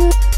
you